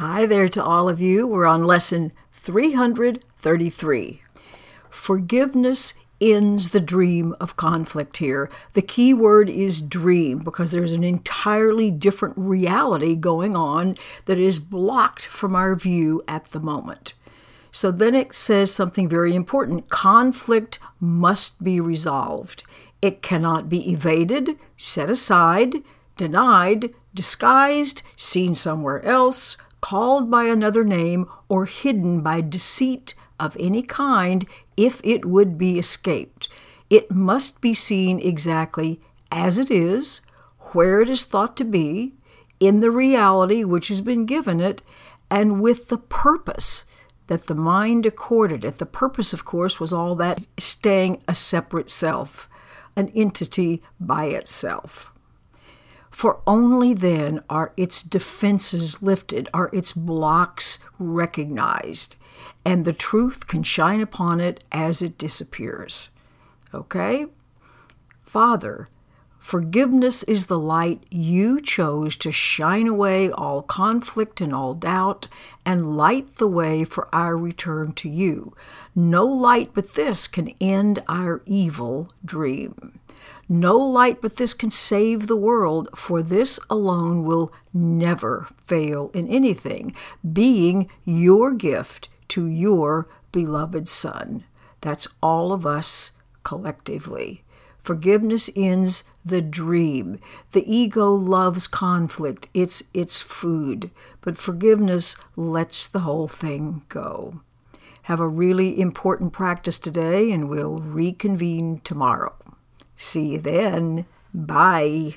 Hi there to all of you. We're on lesson 333. Forgiveness ends the dream of conflict here. The key word is dream because there's an entirely different reality going on that is blocked from our view at the moment. So then it says something very important conflict must be resolved. It cannot be evaded, set aside, denied, disguised, seen somewhere else, called by another name, or hidden by deceit of any kind if it would be escaped. It must be seen exactly as it is, where it is thought to be, in the reality which has been given it, and with the purpose that the mind accorded it. The purpose, of course, was all that staying a separate self, an entity by itself for only then are its defenses lifted, are its blocks recognized, and the truth can shine upon it as it disappears. Okay? Father, forgiveness is the light you chose to shine away all conflict and all doubt and light the way for our return to you. No light but this can end our evil dream. No light but this can save the world, for this alone will never fail in anything, being your gift to your beloved Son. That's all of us collectively. Forgiveness ends the dream. The ego loves conflict, it's its food, but forgiveness lets the whole thing go. Have a really important practice today, and we'll reconvene tomorrow. See you then. Bye.